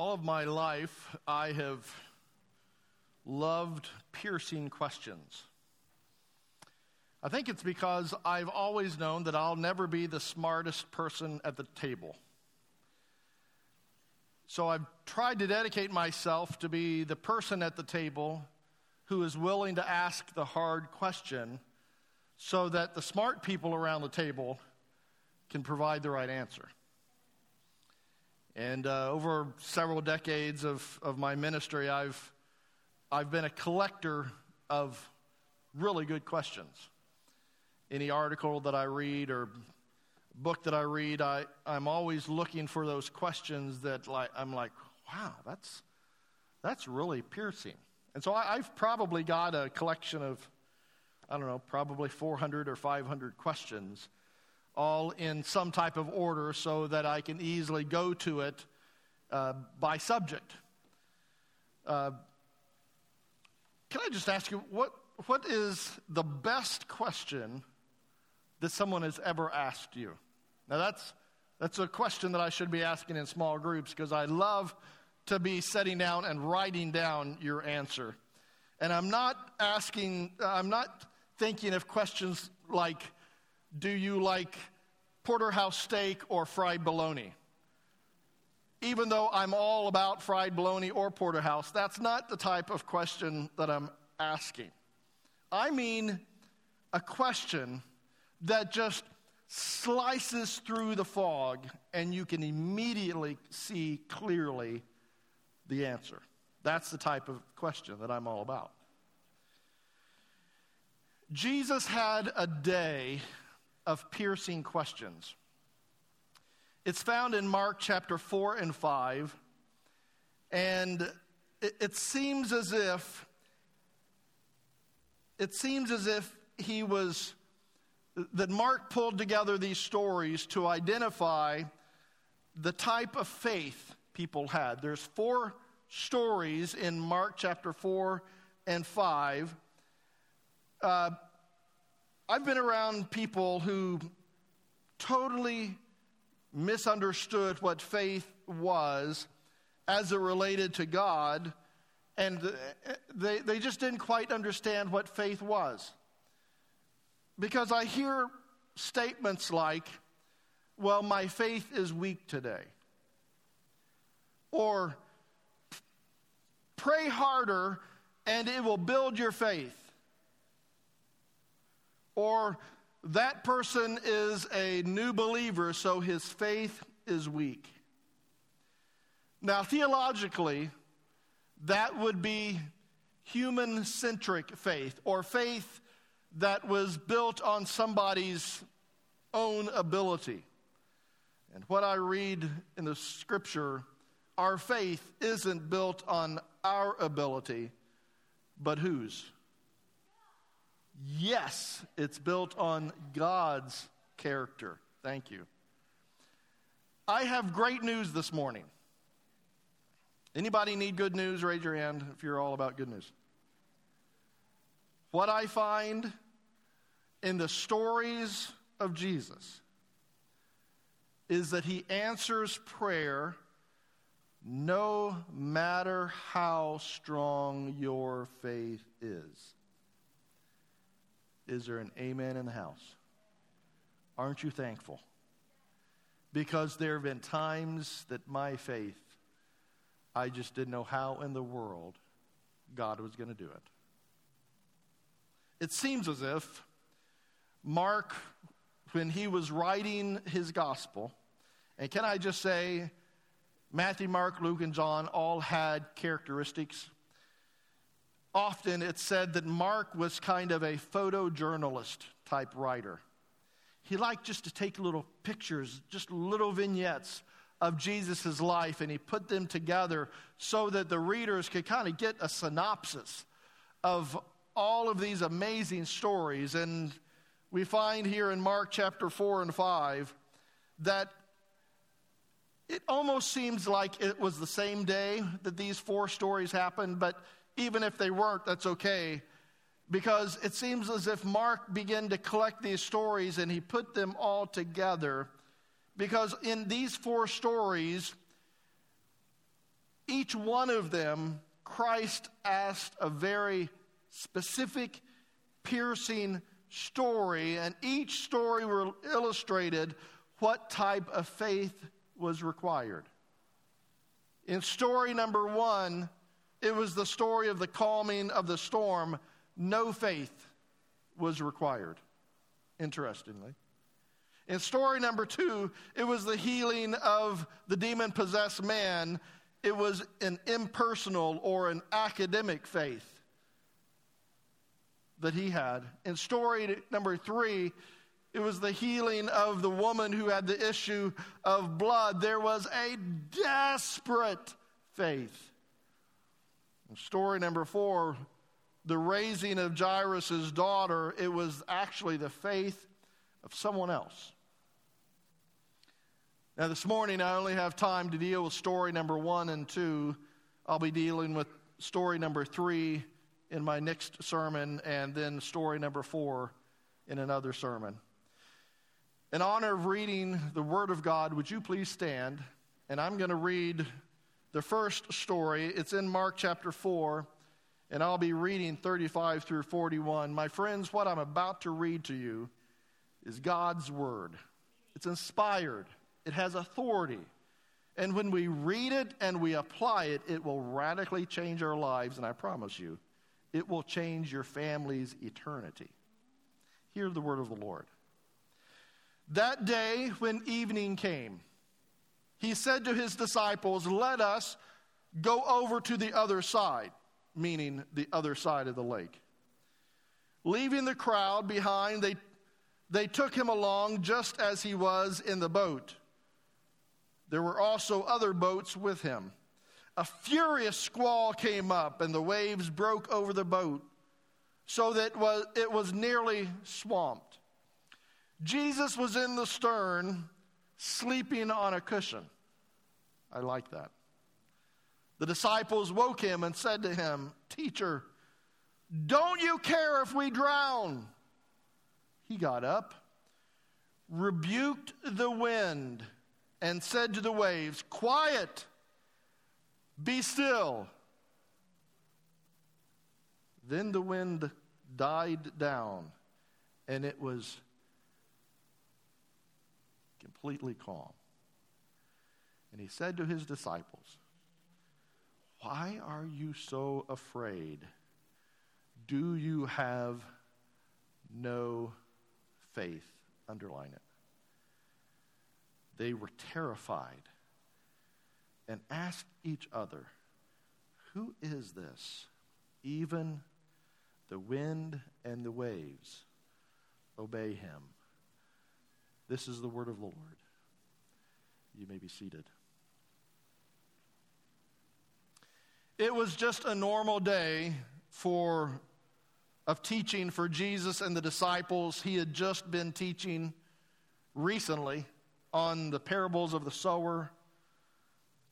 All of my life, I have loved piercing questions. I think it's because I've always known that I'll never be the smartest person at the table. So I've tried to dedicate myself to be the person at the table who is willing to ask the hard question so that the smart people around the table can provide the right answer. And uh, over several decades of, of my ministry, I've, I've been a collector of really good questions. Any article that I read or book that I read, I, I'm always looking for those questions that like, I'm like, wow, that's, that's really piercing. And so I, I've probably got a collection of, I don't know, probably 400 or 500 questions all in some type of order so that I can easily go to it uh, by subject. Uh, can I just ask you, what, what is the best question that someone has ever asked you? Now, that's, that's a question that I should be asking in small groups because I love to be sitting down and writing down your answer. And I'm not asking, I'm not thinking of questions like, do you like porterhouse steak or fried bologna? Even though I'm all about fried bologna or porterhouse, that's not the type of question that I'm asking. I mean a question that just slices through the fog and you can immediately see clearly the answer. That's the type of question that I'm all about. Jesus had a day of piercing questions. It's found in Mark chapter 4 and 5, and it, it seems as if it seems as if he was that Mark pulled together these stories to identify the type of faith people had. There's four stories in Mark chapter 4 and 5 uh, I've been around people who totally misunderstood what faith was as it related to God, and they, they just didn't quite understand what faith was. Because I hear statements like, well, my faith is weak today. Or, pray harder and it will build your faith or that person is a new believer, so his faith is weak. Now, theologically, that would be human centric faith, or faith that was built on somebody's own ability. And what I read in the scripture, our faith isn't built on our ability, but whose? Yes, it's built on God's character. Thank you. I have great news this morning. Anybody need good news? Raise your hand if you're all about good news. What I find in the stories of Jesus is that he answers prayer no matter how strong your faith is. Is there an amen in the house? Aren't you thankful? Because there have been times that my faith, I just didn't know how in the world God was going to do it. It seems as if Mark, when he was writing his gospel, and can I just say, Matthew, Mark, Luke, and John all had characteristics often it's said that Mark was kind of a photojournalist type writer. He liked just to take little pictures, just little vignettes of Jesus' life, and he put them together so that the readers could kind of get a synopsis of all of these amazing stories. And we find here in Mark chapter 4 and 5 that it almost seems like it was the same day that these four stories happened, but even if they weren't, that's okay. Because it seems as if Mark began to collect these stories and he put them all together. Because in these four stories, each one of them, Christ asked a very specific, piercing story, and each story illustrated what type of faith was required. In story number one, it was the story of the calming of the storm. No faith was required, interestingly. In story number two, it was the healing of the demon possessed man. It was an impersonal or an academic faith that he had. In story number three, it was the healing of the woman who had the issue of blood. There was a desperate faith. Story number four, the raising of Jairus' daughter, it was actually the faith of someone else. Now, this morning, I only have time to deal with story number one and two. I'll be dealing with story number three in my next sermon, and then story number four in another sermon. In honor of reading the Word of God, would you please stand? And I'm going to read the first story. It's in Mark chapter 4, and I'll be reading 35 through 41. My friends, what I'm about to read to you is God's Word. It's inspired, it has authority. And when we read it and we apply it, it will radically change our lives, and I promise you, it will change your family's eternity. Hear the word of the Lord. That day, when evening came, he said to his disciples, Let us go over to the other side, meaning the other side of the lake. Leaving the crowd behind, they, they took him along just as he was in the boat. There were also other boats with him a furious squall came up and the waves broke over the boat so that it was nearly swamped. Jesus was in the stern, sleeping on a cushion. I like that. The disciples woke him and said to him, Teacher, don't you care if we drown? He got up, rebuked the wind, and said to the waves, Quiet be still. Then the wind died down, and it was completely calm. And he said to his disciples, Why are you so afraid? Do you have no faith? Underline it. They were terrified and asked each other, Who is this? Even the wind and the waves obey him. This is the word of the Lord. You may be seated. It was just a normal day for of teaching for Jesus and the disciples. He had just been teaching recently on the parables of the sower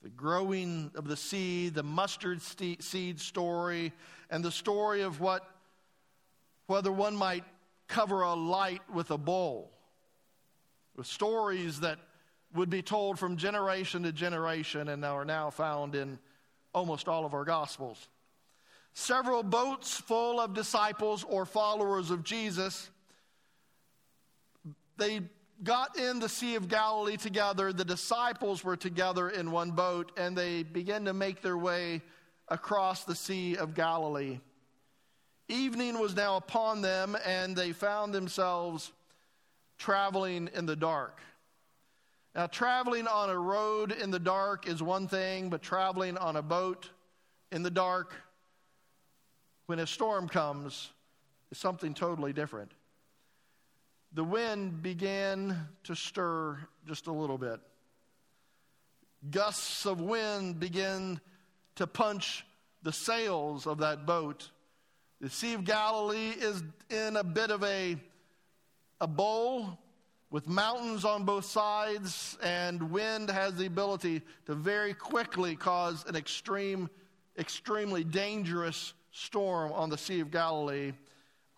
the growing of the seed, the mustard seed story, and the story of what, whether one might cover a light with a bowl. With stories that would be told from generation to generation and are now found in almost all of our Gospels. Several boats full of disciples or followers of Jesus. They got in the Sea of Galilee together. The disciples were together in one boat, and they began to make their way across the Sea of Galilee. Evening was now upon them, and they found themselves traveling in the dark. Now, traveling on a road in the dark is one thing, but traveling on a boat in the dark when a storm comes is something totally different the wind began to stir just a little bit. Gusts of wind began to punch the sails of that boat. The Sea of Galilee is in a bit of a, a bowl with mountains on both sides, and wind has the ability to very quickly cause an extreme, extremely dangerous storm on the Sea of Galilee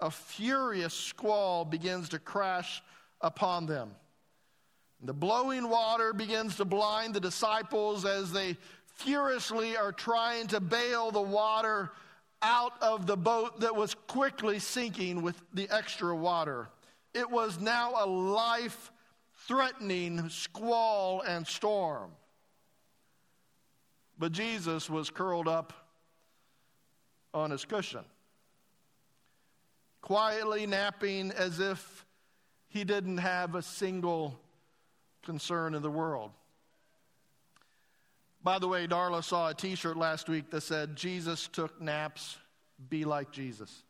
a furious squall begins to crash upon them. The blowing water begins to blind the disciples as they furiously are trying to bail the water out of the boat that was quickly sinking with the extra water. It was now a life threatening squall and storm. But Jesus was curled up on his cushion, quietly napping as if he didn't have a single concern in the world. By the way, Darla saw a t shirt last week that said, Jesus took naps, be like Jesus.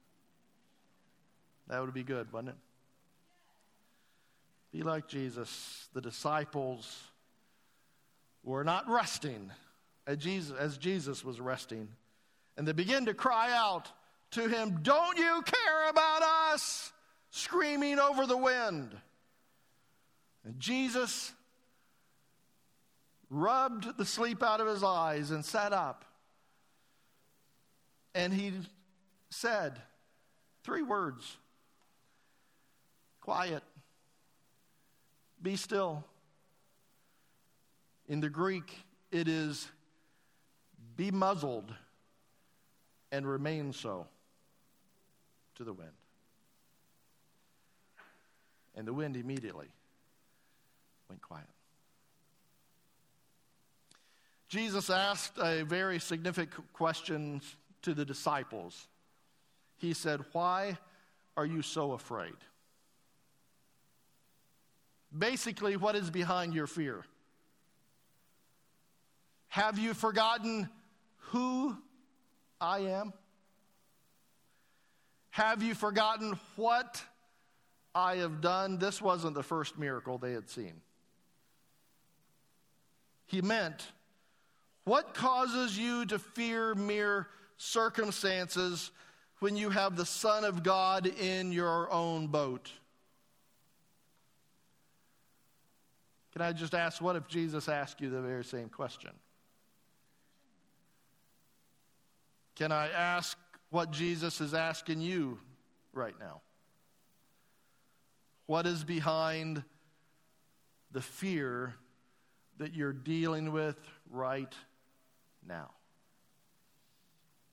That would be good, wouldn't it? Be like Jesus. The disciples were not resting as Jesus, as Jesus was resting. And they begin to cry out to him, Don't you care about us? Screaming over the wind. And Jesus rubbed the sleep out of his eyes and sat up. And he said three words quiet, be still. In the Greek, it is be muzzled and remain so to the wind. And the wind immediately went quiet. Jesus asked a very significant question to the disciples. He said, Why are you so afraid? Basically, what is behind your fear? Have you forgotten who I am? Have you forgotten what I have done? This wasn't the first miracle they had seen. He meant what causes you to fear mere circumstances when you have the Son of God in your own boat? Can I just ask, what if Jesus asked you the very same question? Can I ask what Jesus is asking you right now? What is behind the fear that you're dealing with right now.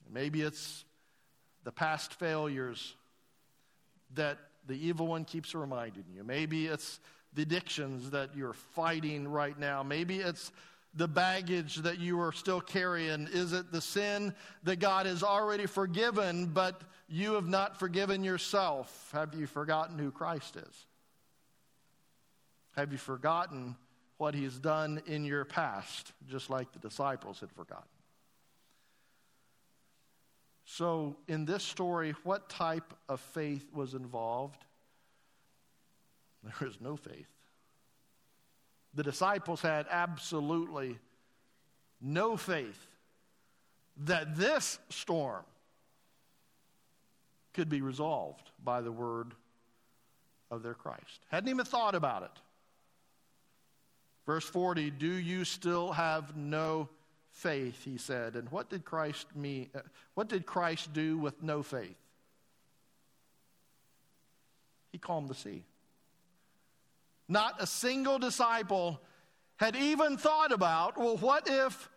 Maybe it's the past failures that the evil one keeps reminding you. Maybe it's the addictions that you're fighting right now. Maybe it's the baggage that you are still carrying? Is it the sin that God has already forgiven, but you have not forgiven yourself? Have you forgotten who Christ is? Have you forgotten what he has done in your past, just like the disciples had forgotten. So, in this story, what type of faith was involved? There is no faith. The disciples had absolutely no faith that this storm could be resolved by the word of their Christ. Hadn't even thought about it. Verse 40, do you still have no faith, he said. And what did Christ mean? Uh, what did Christ do with no faith? He calmed the sea. Not a single disciple had even thought about, well, what if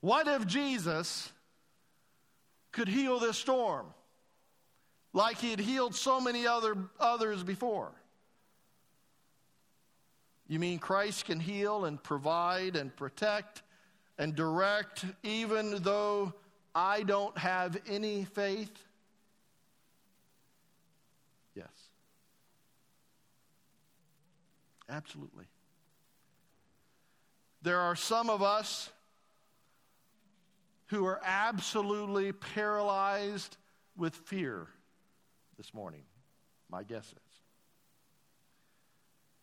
what if Jesus could heal this storm like he had healed so many other others before? You mean Christ can heal and provide and protect and direct even though I don't have any faith? Yes. Absolutely. There are some of us who are absolutely paralyzed with fear this morning. My guess is.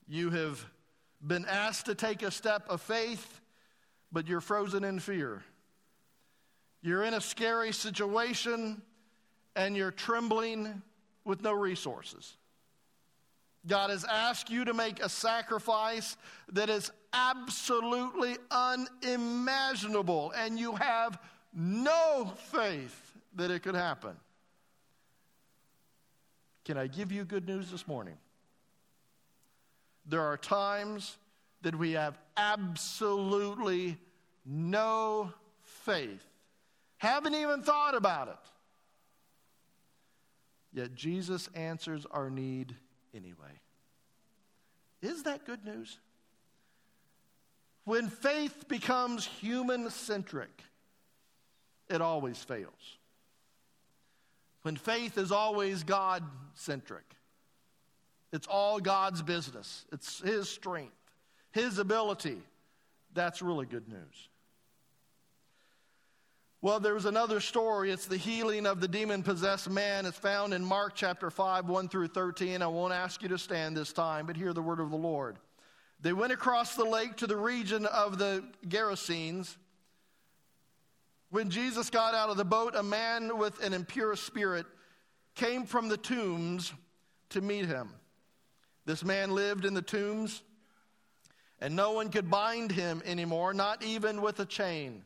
You have been asked to take a step of faith, but you're frozen in fear. You're in a scary situation and you're trembling with no resources. God has asked you to make a sacrifice that is absolutely unimaginable, and you have no faith that it could happen. Can I give you good news this morning? There are times that we have absolutely no faith, haven't even thought about it. Yet Jesus answers our need anyway. Is that good news? When faith becomes human centric, it always fails. When faith is always God centric, it's all God's business, it's His strength, His ability. That's really good news. Well, there's another story. It's the healing of the demon possessed man. It's found in Mark chapter 5, 1 through 13. I won't ask you to stand this time, but hear the word of the Lord. They went across the lake to the region of the Gerasenes. When Jesus got out of the boat, a man with an impure spirit came from the tombs to meet him. This man lived in the tombs, and no one could bind him anymore, not even with a chain.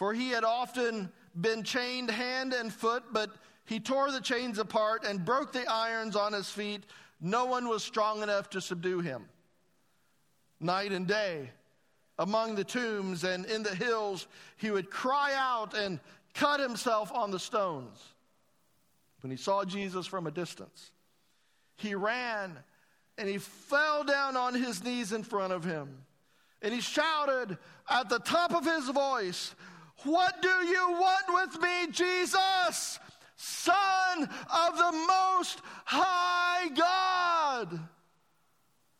For he had often been chained hand and foot, but he tore the chains apart and broke the irons on his feet. No one was strong enough to subdue him. Night and day, among the tombs and in the hills, he would cry out and cut himself on the stones. When he saw Jesus from a distance, he ran and he fell down on his knees in front of him. And he shouted at the top of his voice, What do you want with me, Jesus, Son of the Most High God?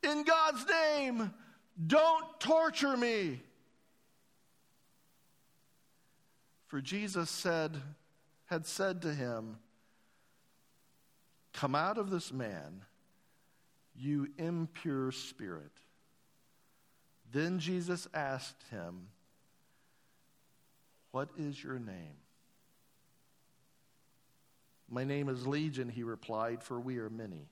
In God's name, don't torture me. For Jesus said, had said to him, Come out of this man, you impure spirit. Then Jesus asked him, What is your name? My name is Legion, he replied, for we are many.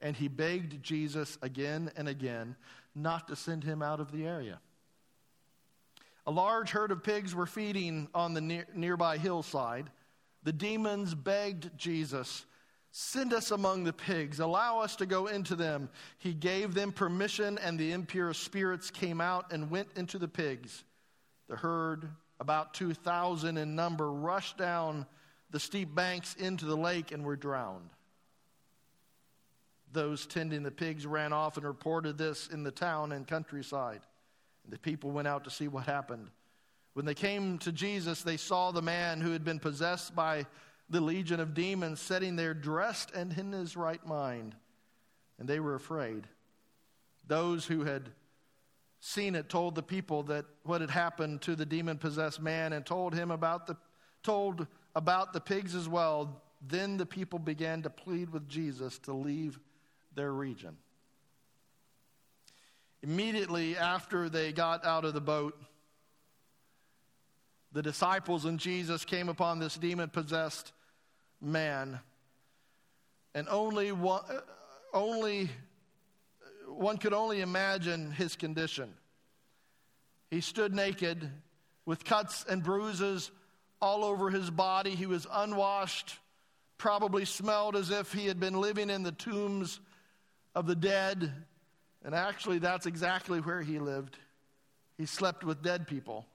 And he begged Jesus again and again not to send him out of the area. A large herd of pigs were feeding on the near, nearby hillside. The demons begged Jesus, Send us among the pigs, allow us to go into them. He gave them permission, and the impure spirits came out and went into the pigs. The herd, about 2,000 in number, rushed down the steep banks into the lake and were drowned. Those tending the pigs ran off and reported this in the town and countryside. And the people went out to see what happened. When they came to Jesus, they saw the man who had been possessed by the legion of demons sitting there dressed and in his right mind. And they were afraid. Those who had seen it told the people that what had happened to the demon possessed man and told him about the told about the pigs as well. Then the people began to plead with Jesus to leave their region. Immediately after they got out of the boat, the disciples and Jesus came upon this demon possessed man. And only one, only, one could only imagine his condition. He stood naked with cuts and bruises all over his body. He was unwashed, probably smelled as if he had been living in the tombs of the dead. And actually, that's exactly where he lived. He slept with dead people.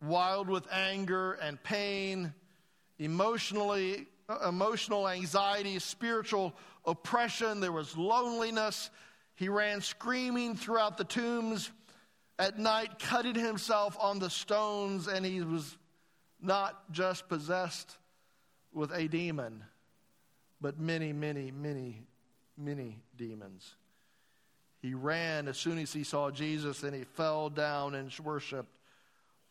Wild with anger and pain, emotionally, Uh, emotional anxiety, spiritual oppression. There was loneliness. He ran screaming throughout the tombs at night, cutting himself on the stones, and he was not just possessed with a demon, but many, many, many, many demons. He ran as soon as he saw Jesus and he fell down and worshiped.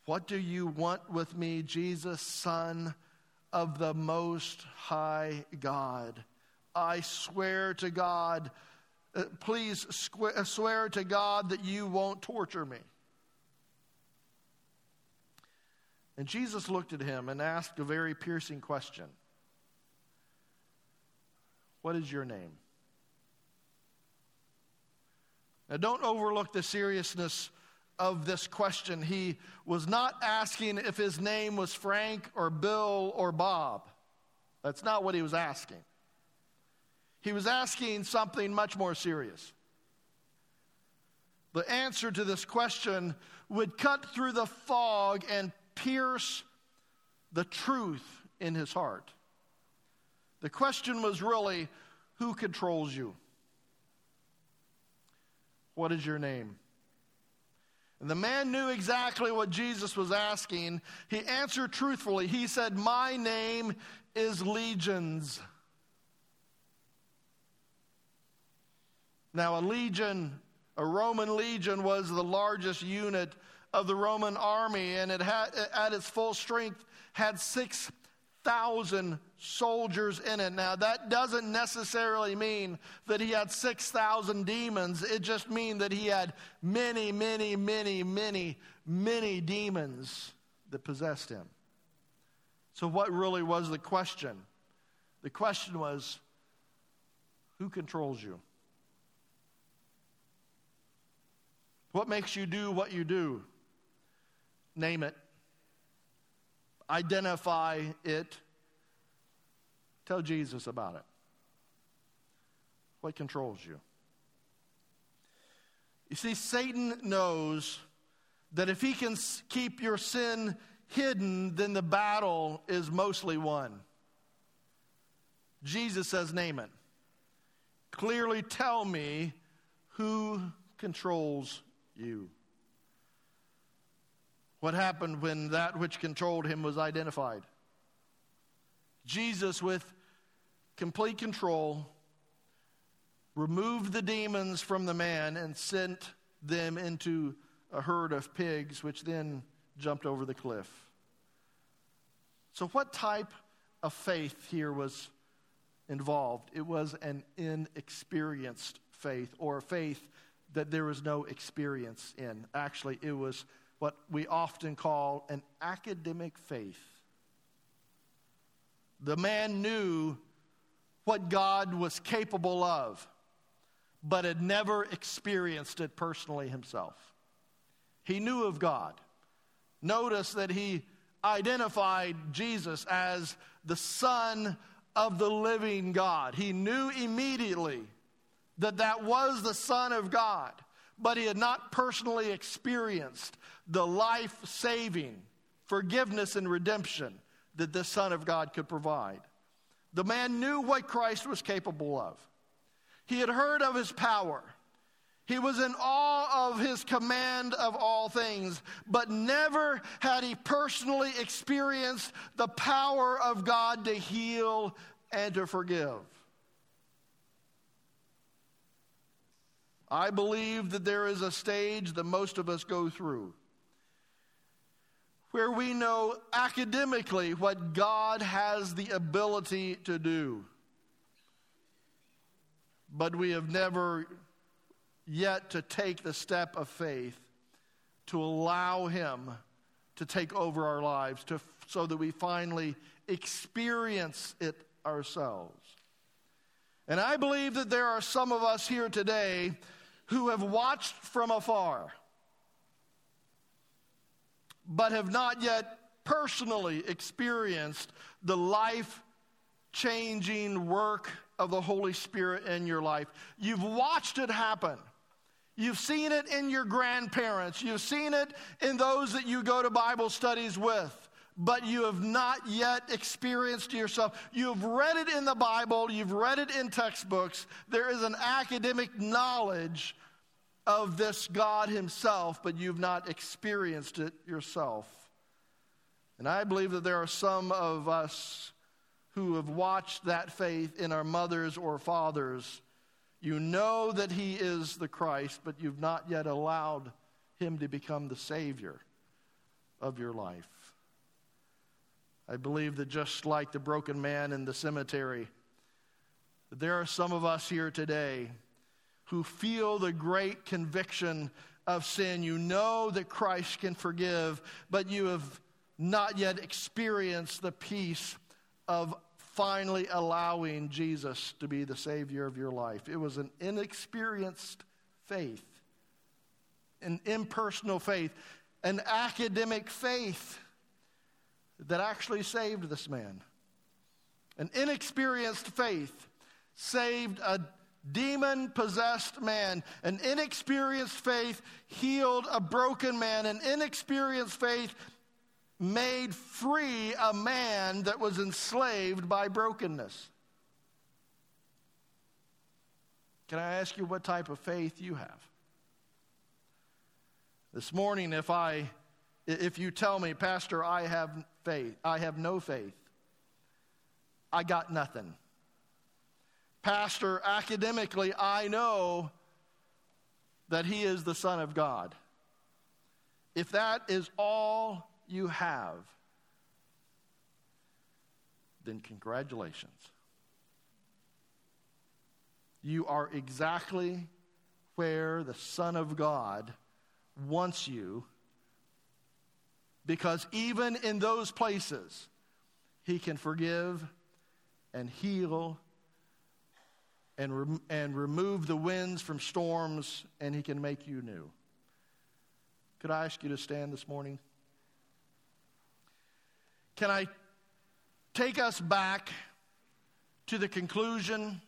What do you want with me, Jesus, Son of the Most High God? I swear to God, uh, please uh, swear to God that you won't torture me. And Jesus looked at him and asked a very piercing question what is your name? Now, don't overlook the seriousness of this question. He was not asking if his name was Frank or Bill or Bob. That's not what he was asking. He was asking something much more serious. The answer to this question would cut through the fog and pierce the truth in his heart. The question was really who controls you? What is your name? And the man knew exactly what Jesus was asking. He answered truthfully. He said, My name is Legions. Now, a legion, a Roman legion, was the largest unit of the Roman army, and it had, at its full strength, had 6,000 soldiers in it. Now, that doesn't necessarily mean that he had 6,000 demons. It just means that he had many, many, many, many, many demons that possessed him. So, what really was the question? The question was who controls you? What makes you do what you do? Name it. Identify it. Tell Jesus about it. What controls you? You see, Satan knows that if he can keep your sin hidden, then the battle is mostly won. Jesus says, Name it. Clearly tell me who controls you. What happened when that which controlled him was identified? Jesus, with complete control, removed the demons from the man and sent them into a herd of pigs, which then jumped over the cliff. So, what type of faith here was involved? It was an inexperienced faith, or a faith that there was no experience in. Actually, it was what we often call an academic faith. The man knew what God was capable of, but had never experienced it personally himself. He knew of God. Notice that he identified Jesus as the Son of the living God. He knew immediately that that was the Son of God, but he had not personally experienced the life saving forgiveness and redemption that the Son of God could provide. The man knew what Christ was capable of. He had heard of his power. He was in awe of his command of all things, but never had he personally experienced the power of God to heal and to forgive. I believe that there is a stage that most of us go through where we know academically what God has the ability to do, but we have never yet to take the step of faith to allow Him to take over our lives to, so that we finally experience it ourselves. And I believe that there are some of us here today who have watched from afar, but have not yet personally experienced the life changing work of the Holy Spirit in your life. You've watched it happen. You've seen it in your grandparents. You've seen it in those that you go to Bible studies with but you have not yet experienced yourself. You've read it in the Bible, you've read it in textbooks. There is an academic knowledge of this God Himself, but you've not experienced it yourself. And I believe that there are some of us who have watched that faith in our mothers or fathers. You know that He is the Christ, but you've not yet allowed Him to become the Savior of your life. I believe that just like the broken man in the cemetery, there are some of us here today who feel the great conviction of sin. You know that Christ can forgive, but you have not yet experienced the peace of finally allowing Jesus to be the Savior of your life. It was an inexperienced faith, an impersonal faith, an academic faith that actually saved this man. An inexperienced faith saved a demon possessed man. An inexperienced faith healed a broken man. An inexperienced faith made free a man that was enslaved by brokenness. Can I ask you what type of faith you have? This morning, if I if you tell me, Pastor, I have faith, I have no faith, I got nothing. Pastor, academically, I know that he is the Son of God. If that is all you have, then congratulations. You are exactly where the Son of God wants you because even in those places, He can forgive and heal and, and remove the winds from storms, and He can make you new. Could I ask you to stand this morning? Can I take us back to the conclusion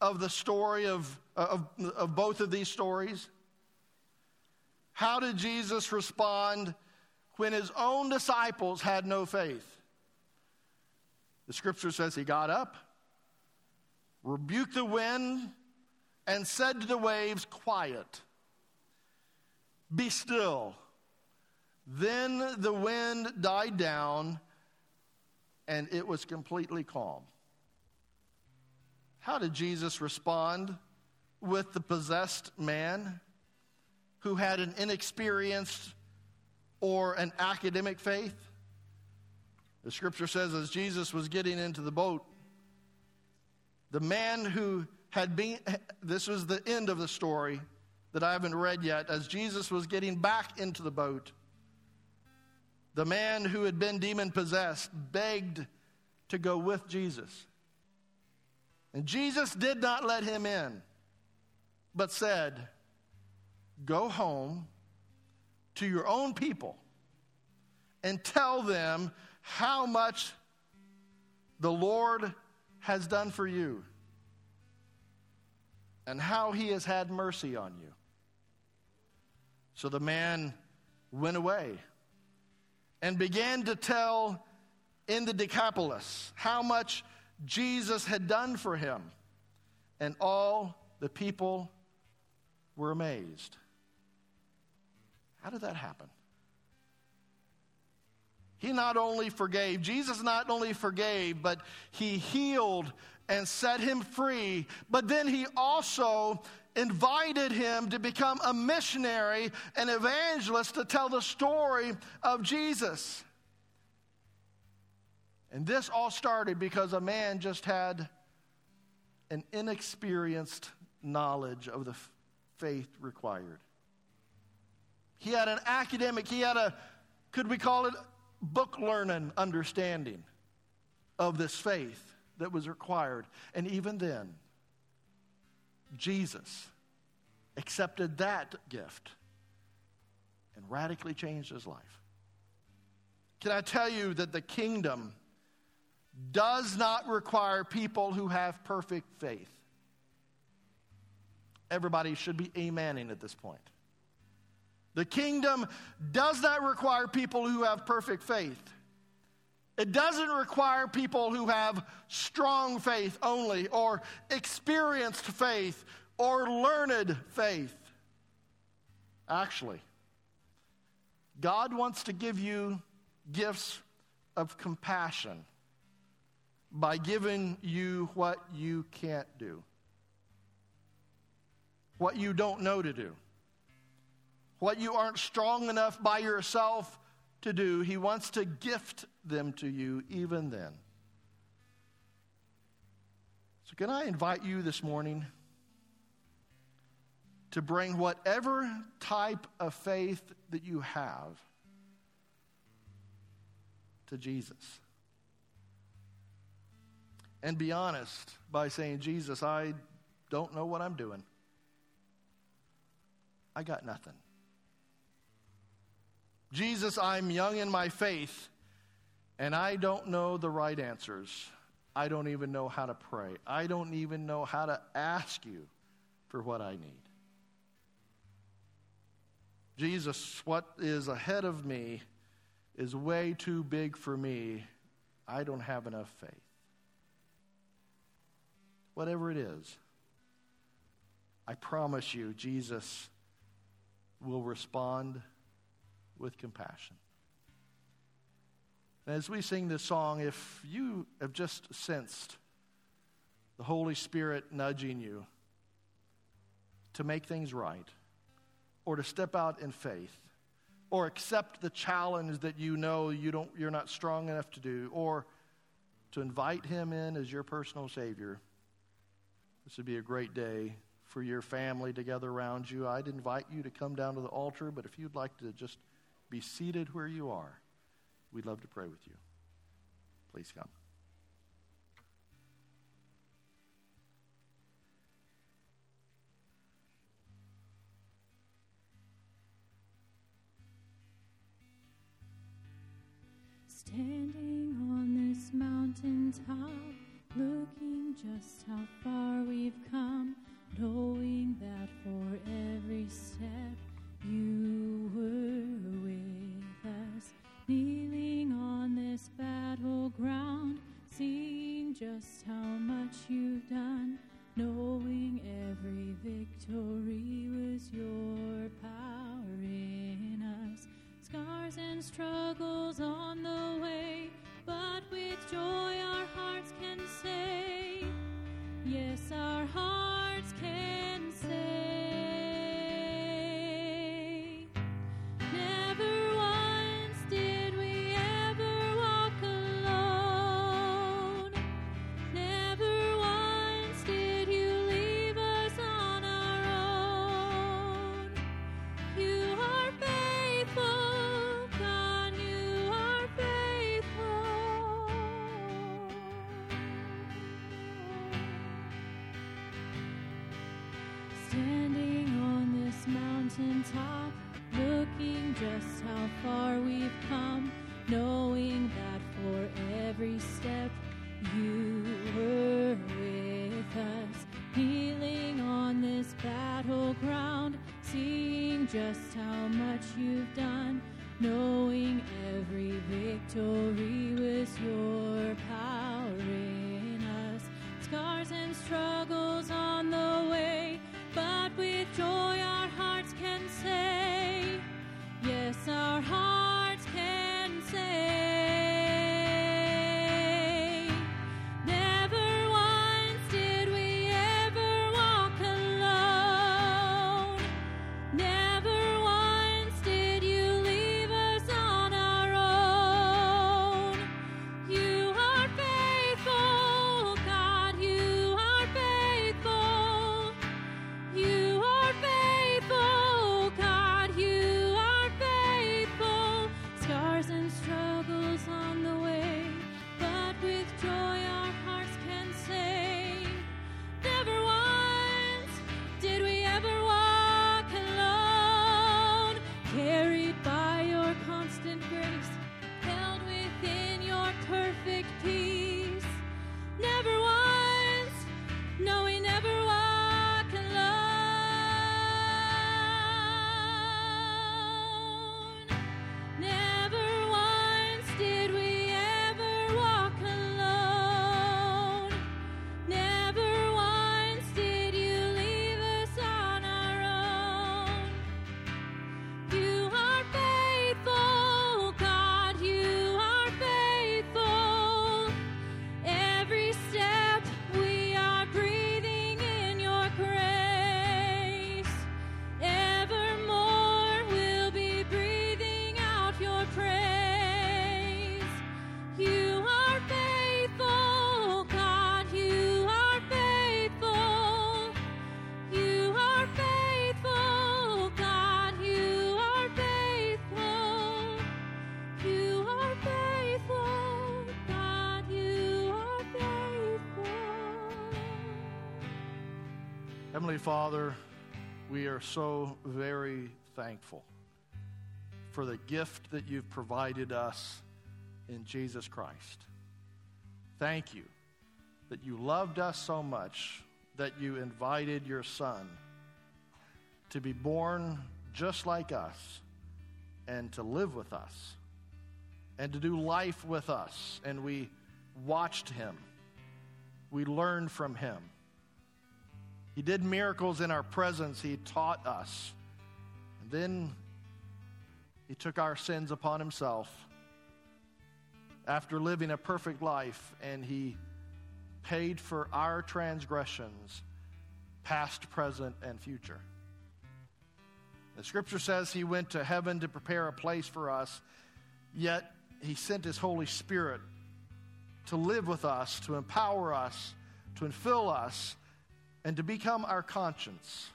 of the story of, uh, of, of both of these stories? How did Jesus respond when his own disciples had no faith? The scripture says he got up, rebuked the wind, and said to the waves, Quiet, be still. Then the wind died down and it was completely calm. How did Jesus respond with the possessed man who had an inexperienced or an academic faith? The scripture says, as Jesus was getting into the boat, the man who had been, this was the end of the story that I haven't read yet, as Jesus was getting back into the boat, the man who had been demon possessed begged to go with Jesus. And Jesus did not let him in, but said, Go home to your own people and tell them how much the Lord has done for you and how he has had mercy on you. So the man went away and began to tell in the Decapolis how much Jesus had done for him. And all the people were amazed. How did that happen? He not only forgave, Jesus not only forgave, but he healed and set him free, but then he also invited him to become a missionary and evangelist to tell the story of Jesus. And this all started because a man just had an inexperienced knowledge of the faith required. He had an academic, he had a, could we call it book learning understanding of this faith that was required. And even then, Jesus accepted that gift and radically changed his life. Can I tell you that the kingdom does not require people who have perfect faith? Everybody should be amening at this point. The kingdom does not require people who have perfect faith. It doesn't require people who have strong faith only, or experienced faith, or learned faith. Actually, God wants to give you gifts of compassion by giving you what you can't do, what you don't know to do, what you aren't strong enough by yourself to do. He wants to gift them to you even then. So, can I invite you this morning to bring whatever type of faith that you have to Jesus? And be honest by saying, Jesus, I don't know what I'm doing. I got nothing. Jesus, I'm young in my faith, and I don't know the right answers. I don't even know how to pray. I don't even know how to ask you for what I need. Jesus, what is ahead of me is way too big for me. I don't have enough faith. Whatever it is, I promise you, Jesus will respond with compassion. As we sing this song, if you have just sensed the Holy Spirit nudging you to make things right, or to step out in faith, or accept the challenge that you know you don't, you're not strong enough to do, or to invite Him in as your personal Savior, this would be a great day for your family to gather around you. I'd invite you to come down to the altar, but if you'd like to just be seated where you are, we'd love to pray with you. Please come. Standing on this mountain top, looking just how far we've come, knowing that for every step you were with us, kneeling on this battleground, seeing just how much you've done, knowing every victory was your power in us. Scars and struggles on the way, but with joy our hearts can say, Yes, our hearts can Standing on this mountain top, looking just how far we've come, knowing that for every step you were with us, healing on this battleground, seeing just how much you've done, knowing Heavenly Father, we are so very thankful for the gift that you've provided us in Jesus Christ. Thank you that you loved us so much that you invited your son to be born just like us and to live with us and to do life with us. And we watched him, we learned from him. He did miracles in our presence, he taught us. And then he took our sins upon himself after living a perfect life, and he paid for our transgressions, past, present, and future. The scripture says he went to heaven to prepare a place for us, yet he sent his Holy Spirit to live with us, to empower us, to infill us, and to become our conscience.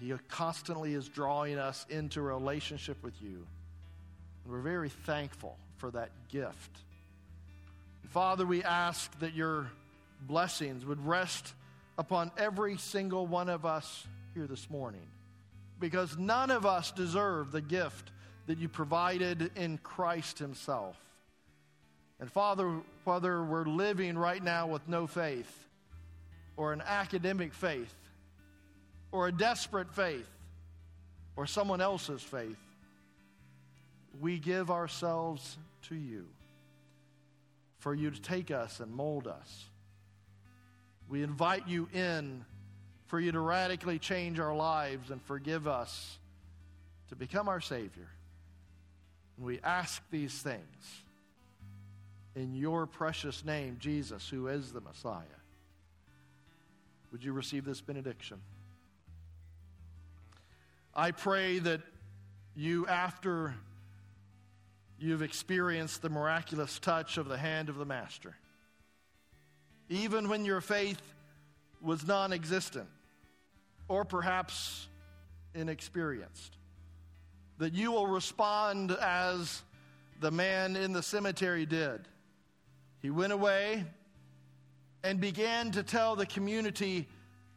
He constantly is drawing us into a relationship with you. And we're very thankful for that gift. Father, we ask that your blessings would rest upon every single one of us here this morning because none of us deserve the gift that you provided in Christ Himself. And Father, whether we're living right now with no faith, or an academic faith, or a desperate faith, or someone else's faith, we give ourselves to you for you to take us and mold us. We invite you in for you to radically change our lives and forgive us to become our Savior. And we ask these things in your precious name, Jesus, who is the Messiah. Would you receive this benediction? I pray that you, after you've experienced the miraculous touch of the hand of the Master, even when your faith was non existent or perhaps inexperienced, that you will respond as the man in the cemetery did. He went away and began to tell the community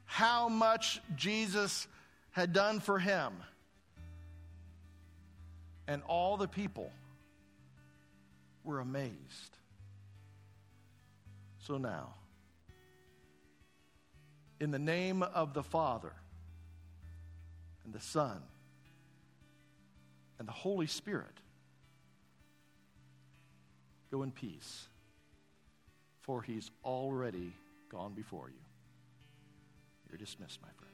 how much Jesus had done for him. And all the people were amazed. So now, in the name of the Father and the Son and the Holy Spirit, go in peace for he's already gone before you. You're dismissed, my friends.